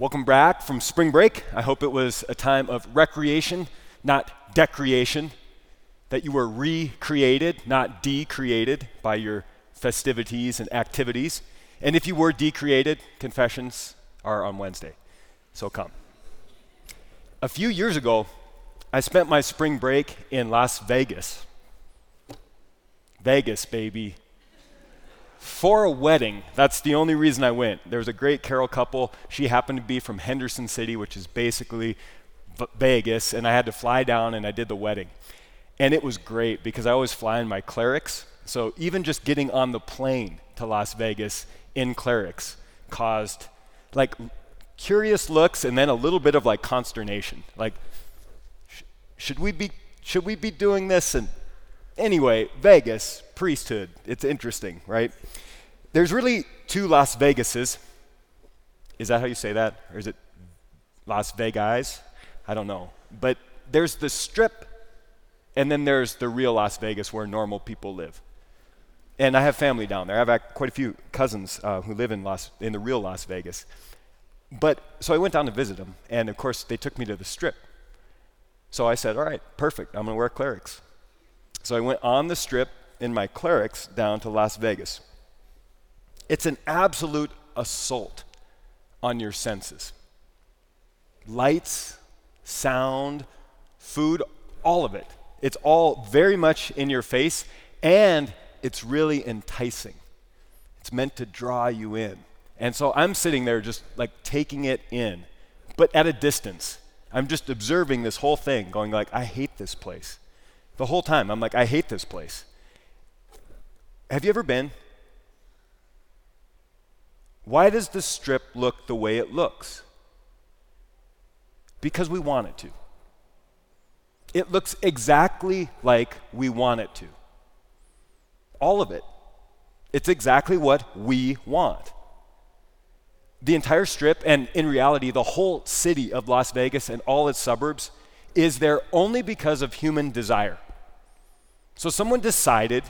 Welcome back from spring break. I hope it was a time of recreation, not decreation, that you were recreated, not decreated by your festivities and activities. And if you were decreated, confessions are on Wednesday. So come. A few years ago, I spent my spring break in Las Vegas. Vegas, baby. For a wedding. That's the only reason I went. There was a great Carroll couple. She happened to be from Henderson City, which is basically Vegas, and I had to fly down and I did the wedding. And it was great because I always fly in my clerics. So even just getting on the plane to Las Vegas in clerics caused like curious looks and then a little bit of like consternation. Like, sh- should we be should we be doing this? And anyway, Vegas priesthood. It's interesting, right? There's really two Las Vegases. Is that how you say that, or is it Las Vegas? I don't know. But there's the strip, and then there's the real Las Vegas where normal people live. And I have family down there. I have quite a few cousins uh, who live in Las in the real Las Vegas. But so I went down to visit them, and of course they took me to the strip. So I said, "All right, perfect. I'm going to wear clerics." So I went on the strip in my clerics down to Las Vegas. It's an absolute assault on your senses. Lights, sound, food, all of it. It's all very much in your face, and it's really enticing. It's meant to draw you in. And so I'm sitting there just like taking it in, but at a distance. I'm just observing this whole thing, going like, I hate this place. The whole time, I'm like, I hate this place. Have you ever been? Why does the strip look the way it looks? Because we want it to. It looks exactly like we want it to. All of it. It's exactly what we want. The entire strip, and in reality, the whole city of Las Vegas and all its suburbs, is there only because of human desire. So someone decided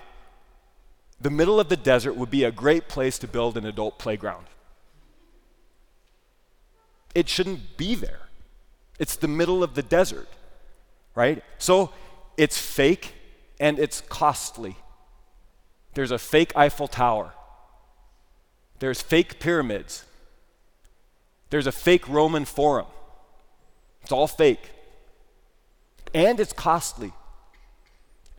the middle of the desert would be a great place to build an adult playground. It shouldn't be there. It's the middle of the desert, right? So it's fake and it's costly. There's a fake Eiffel Tower. There's fake pyramids. There's a fake Roman Forum. It's all fake. And it's costly.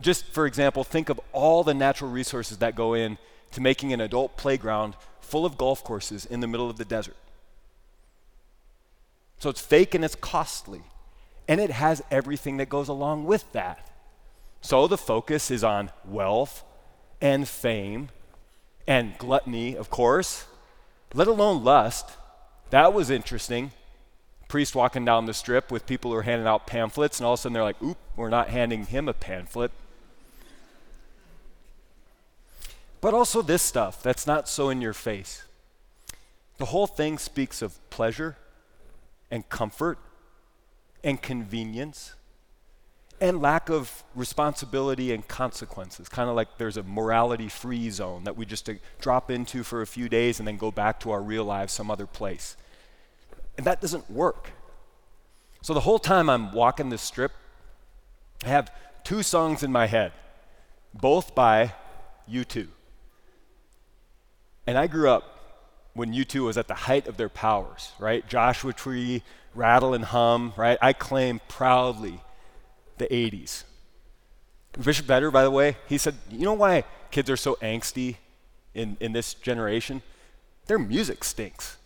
Just for example, think of all the natural resources that go in to making an adult playground full of golf courses in the middle of the desert. So it's fake and it's costly. And it has everything that goes along with that. So the focus is on wealth and fame and gluttony, of course, let alone lust. That was interesting. Priest walking down the strip with people who are handing out pamphlets, and all of a sudden they're like, oop, we're not handing him a pamphlet. But also this stuff that's not so in your face. The whole thing speaks of pleasure and comfort and convenience and lack of responsibility and consequences. Kind of like there's a morality free zone that we just uh, drop into for a few days and then go back to our real lives some other place. And that doesn't work. So the whole time I'm walking this strip, I have two songs in my head, both by U2. And I grew up when U2 was at the height of their powers, right? Joshua Tree, Rattle and Hum, right? I claim proudly the 80s. Bishop Vetter, by the way, he said, you know why kids are so angsty in, in this generation? Their music stinks.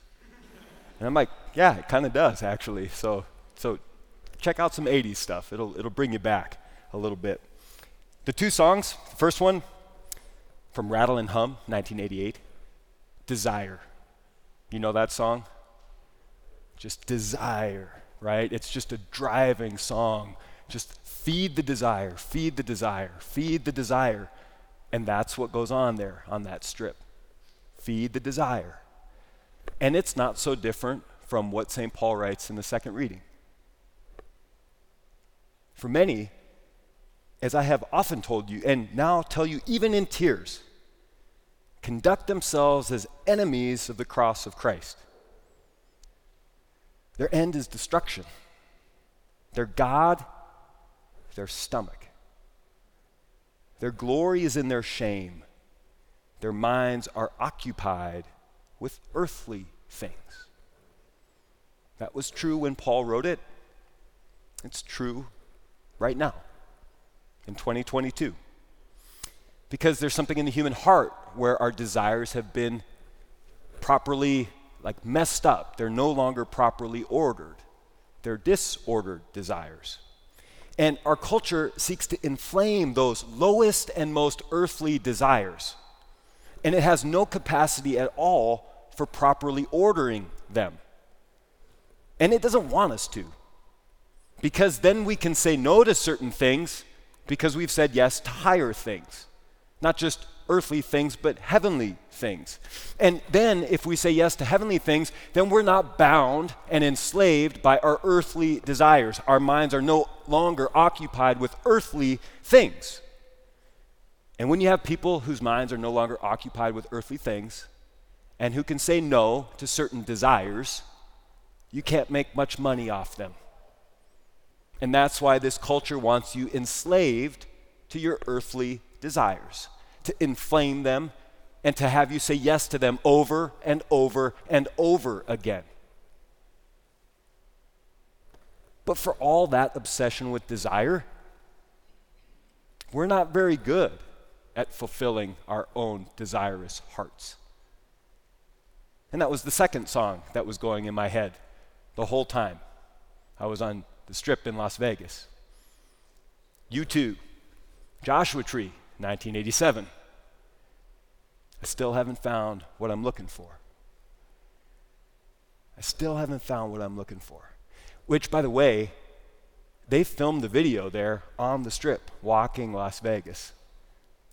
And I'm like, yeah, it kind of does, actually. So, so check out some 80s stuff. It'll, it'll bring you back a little bit. The two songs, the first one from Rattle and Hum, 1988, Desire. You know that song? Just desire, right? It's just a driving song. Just feed the desire, feed the desire, feed the desire. And that's what goes on there on that strip. Feed the desire. And it's not so different from what St. Paul writes in the second reading. For many, as I have often told you, and now tell you even in tears, conduct themselves as enemies of the cross of Christ. Their end is destruction. Their God, their stomach. Their glory is in their shame. Their minds are occupied with earthly things. That was true when Paul wrote it. It's true right now in 2022. Because there's something in the human heart where our desires have been properly like messed up. They're no longer properly ordered. They're disordered desires. And our culture seeks to inflame those lowest and most earthly desires. And it has no capacity at all for properly ordering them. And it doesn't want us to. Because then we can say no to certain things because we've said yes to higher things. Not just earthly things, but heavenly things. And then, if we say yes to heavenly things, then we're not bound and enslaved by our earthly desires. Our minds are no longer occupied with earthly things. And when you have people whose minds are no longer occupied with earthly things and who can say no to certain desires, you can't make much money off them. And that's why this culture wants you enslaved to your earthly desires to inflame them, and to have you say yes to them over and over and over again. But for all that obsession with desire, we're not very good at fulfilling our own desirous hearts. And that was the second song that was going in my head the whole time. I was on the strip in Las Vegas. U2, Joshua Tree, 1987. I still haven't found what I'm looking for. I still haven't found what I'm looking for. Which, by the way, they filmed the video there on the strip, walking Las Vegas.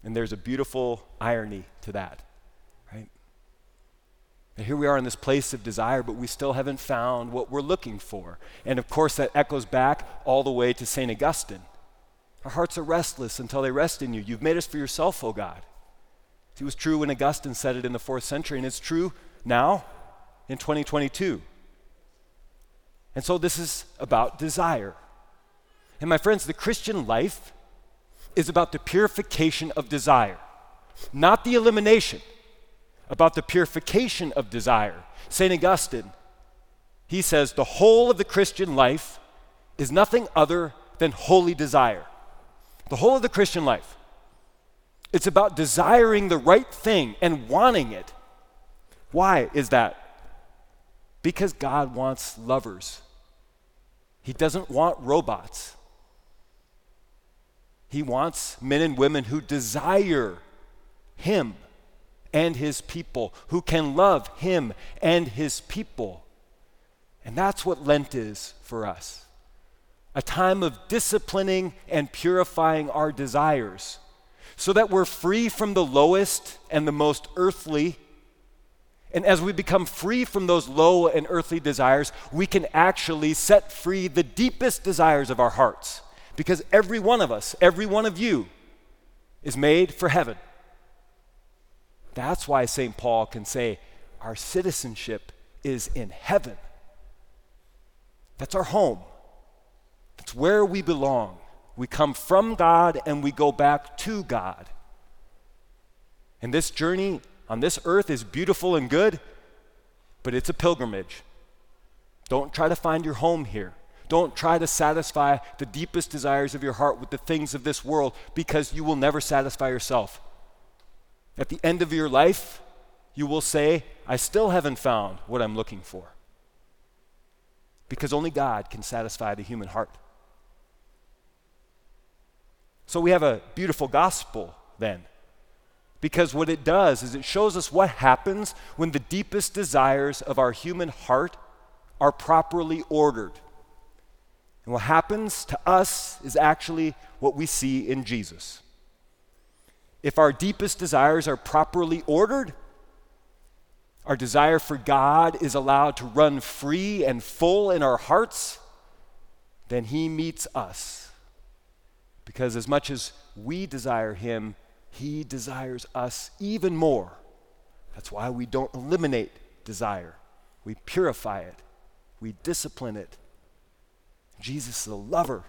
And there's a beautiful irony to that, right? And here we are in this place of desire, but we still haven't found what we're looking for. And of course, that echoes back all the way to St. Augustine. Our hearts are restless until they rest in you. You've made us for yourself, O God. It was true when Augustine said it in the fourth century, and it's true now in 2022. And so this is about desire. And my friends, the Christian life is about the purification of desire, not the elimination, about the purification of desire. St. Augustine, he says, the whole of the Christian life is nothing other than holy desire. The whole of the Christian life. It's about desiring the right thing and wanting it. Why is that? Because God wants lovers. He doesn't want robots. He wants men and women who desire Him and His people, who can love Him and His people. And that's what Lent is for us a time of disciplining and purifying our desires so that we're free from the lowest and the most earthly. And as we become free from those low and earthly desires, we can actually set free the deepest desires of our hearts. Because every one of us, every one of you, is made for heaven. That's why St. Paul can say, Our citizenship is in heaven. That's our home. It's where we belong. We come from God and we go back to God. And this journey on this earth is beautiful and good, but it's a pilgrimage. Don't try to find your home here. Don't try to satisfy the deepest desires of your heart with the things of this world because you will never satisfy yourself. At the end of your life, you will say, I still haven't found what I'm looking for. Because only God can satisfy the human heart. So we have a beautiful gospel then. Because what it does is it shows us what happens when the deepest desires of our human heart are properly ordered. And what happens to us is actually what we see in Jesus. If our deepest desires are properly ordered, our desire for God is allowed to run free and full in our hearts, then He meets us because as much as we desire Him, He desires us even more. That's why we don't eliminate desire, we purify it we discipline it. Jesus is a lover.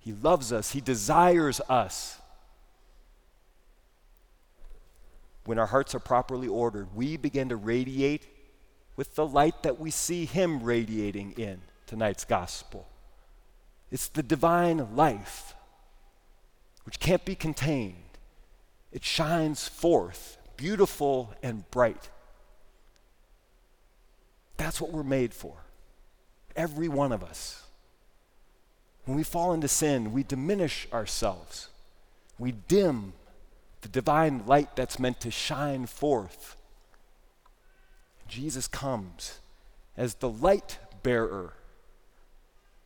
He loves us, He desires us. When our hearts are properly ordered, we begin to radiate with the light that we see Him radiating in tonight's gospel. It's the divine life, which can't be contained. It shines forth, beautiful and bright. That's what we're made for. Every one of us. When we fall into sin, we diminish ourselves. We dim the divine light that's meant to shine forth. Jesus comes as the light bearer,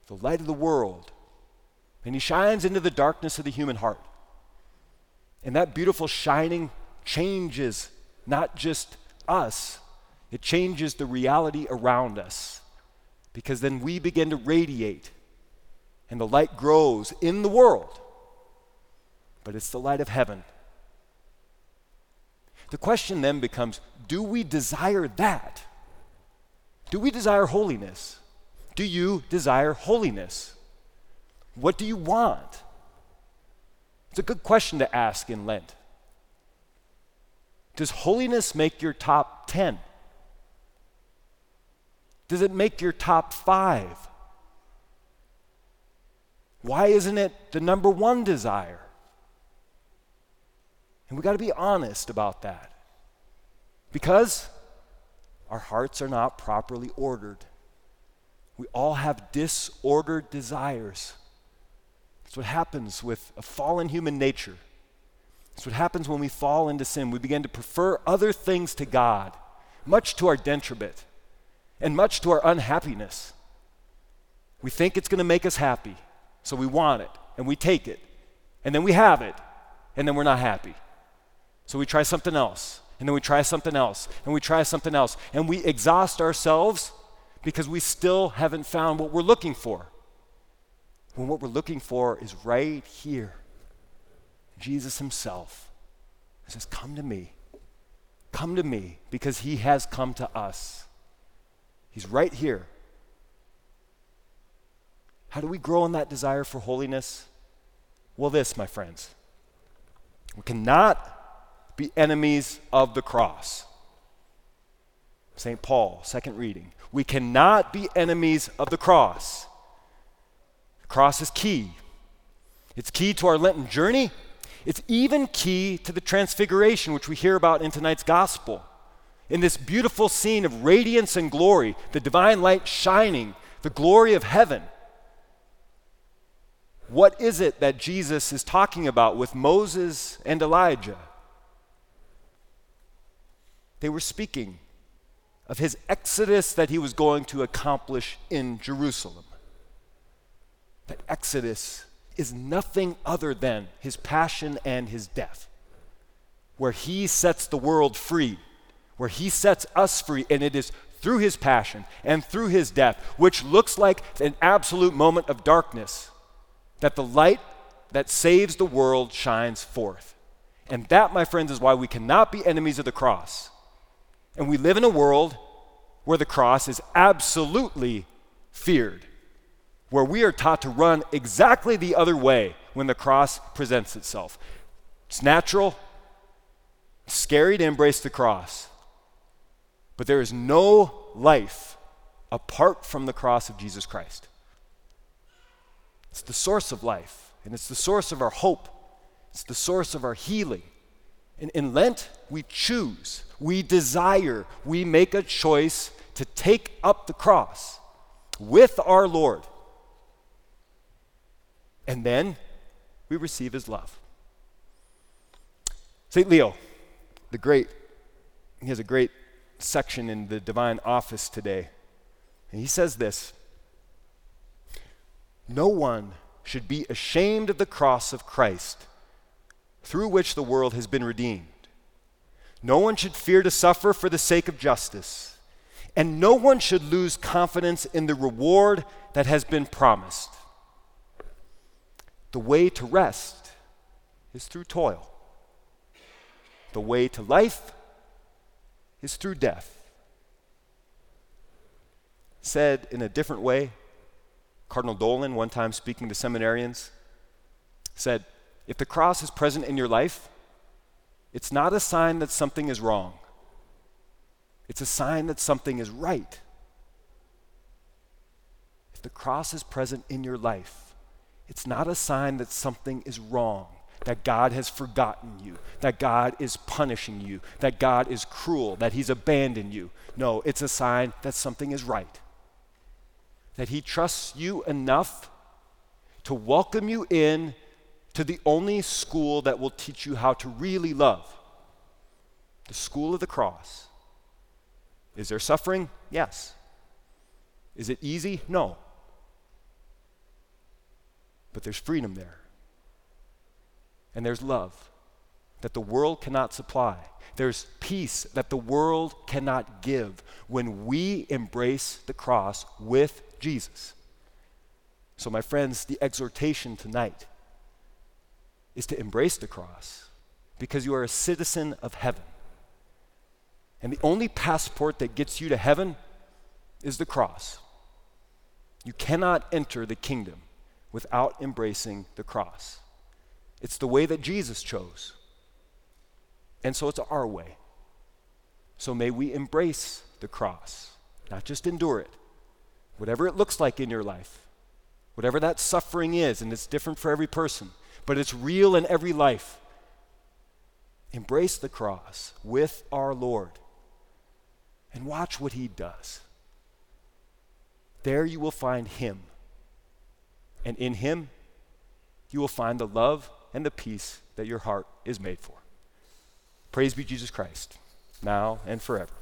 the light of the world, and he shines into the darkness of the human heart. And that beautiful shining changes not just us, it changes the reality around us. Because then we begin to radiate, and the light grows in the world. But it's the light of heaven. The question then becomes do we desire that? Do we desire holiness? Do you desire holiness? What do you want? It's a good question to ask in Lent. Does holiness make your top 10? Does it make your top five? Why isn't it the number one desire? And we got to be honest about that. Because our hearts are not properly ordered. We all have disordered desires. That's what happens with a fallen human nature. That's what happens when we fall into sin. We begin to prefer other things to God, much to our detriment and much to our unhappiness. We think it's going to make us happy, so we want it and we take it, and then we have it, and then we're not happy. So we try something else, and then we try something else, and we try something else, and we exhaust ourselves because we still haven't found what we're looking for. When what we're looking for is right here. Jesus Himself says, Come to me. Come to me because He has come to us. He's right here. How do we grow in that desire for holiness? Well, this, my friends. We cannot be enemies of the cross. St. Paul, second reading. We cannot be enemies of the cross. The cross is key. It's key to our Lenten journey. It's even key to the transfiguration, which we hear about in tonight's gospel. In this beautiful scene of radiance and glory, the divine light shining, the glory of heaven. What is it that Jesus is talking about with Moses and Elijah? They were speaking of his exodus that he was going to accomplish in Jerusalem. That exodus is nothing other than his passion and his death, where he sets the world free, where he sets us free, and it is through his passion and through his death, which looks like an absolute moment of darkness, that the light that saves the world shines forth. And that, my friends, is why we cannot be enemies of the cross. And we live in a world where the cross is absolutely feared where we are taught to run exactly the other way when the cross presents itself. It's natural, scary to embrace the cross, but there is no life apart from the cross of Jesus Christ. It's the source of life, and it's the source of our hope, it's the source of our healing. And in Lent, we choose, we desire, we make a choice to take up the cross with our Lord and then we receive his love. St. Leo, the great, he has a great section in the divine office today. And he says this No one should be ashamed of the cross of Christ, through which the world has been redeemed. No one should fear to suffer for the sake of justice, and no one should lose confidence in the reward that has been promised. The way to rest is through toil. The way to life is through death. said in a different way, Cardinal Dolan, one time speaking to seminarians, said, If the cross is present in your life, it's not a sign that something is wrong, it's a sign that something is right. If the cross is present in your life, it's not a sign that something is wrong, that God has forgotten you, that God is punishing you, that God is cruel, that He's abandoned you. No, it's a sign that something is right that He trusts you enough to welcome you in to the only school that will teach you how to really love the school of the cross. Is there suffering? Yes. Is it easy? No. But there's freedom there. And there's love that the world cannot supply. There's peace that the world cannot give when we embrace the cross with Jesus. So, my friends, the exhortation tonight is to embrace the cross because you are a citizen of heaven. And the only passport that gets you to heaven is the cross. You cannot enter the kingdom without embracing the cross. It's the way that Jesus chose. And so it's our way. So may we embrace the cross, not just endure it, whatever it looks like in your life, whatever that suffering is, and it's different for every person, but it's real in every life. Embrace the cross with our Lord and watch what He does. There you will find Him. And in Him, you will find the love and the peace that your heart is made for. Praise be Jesus Christ, now and forever.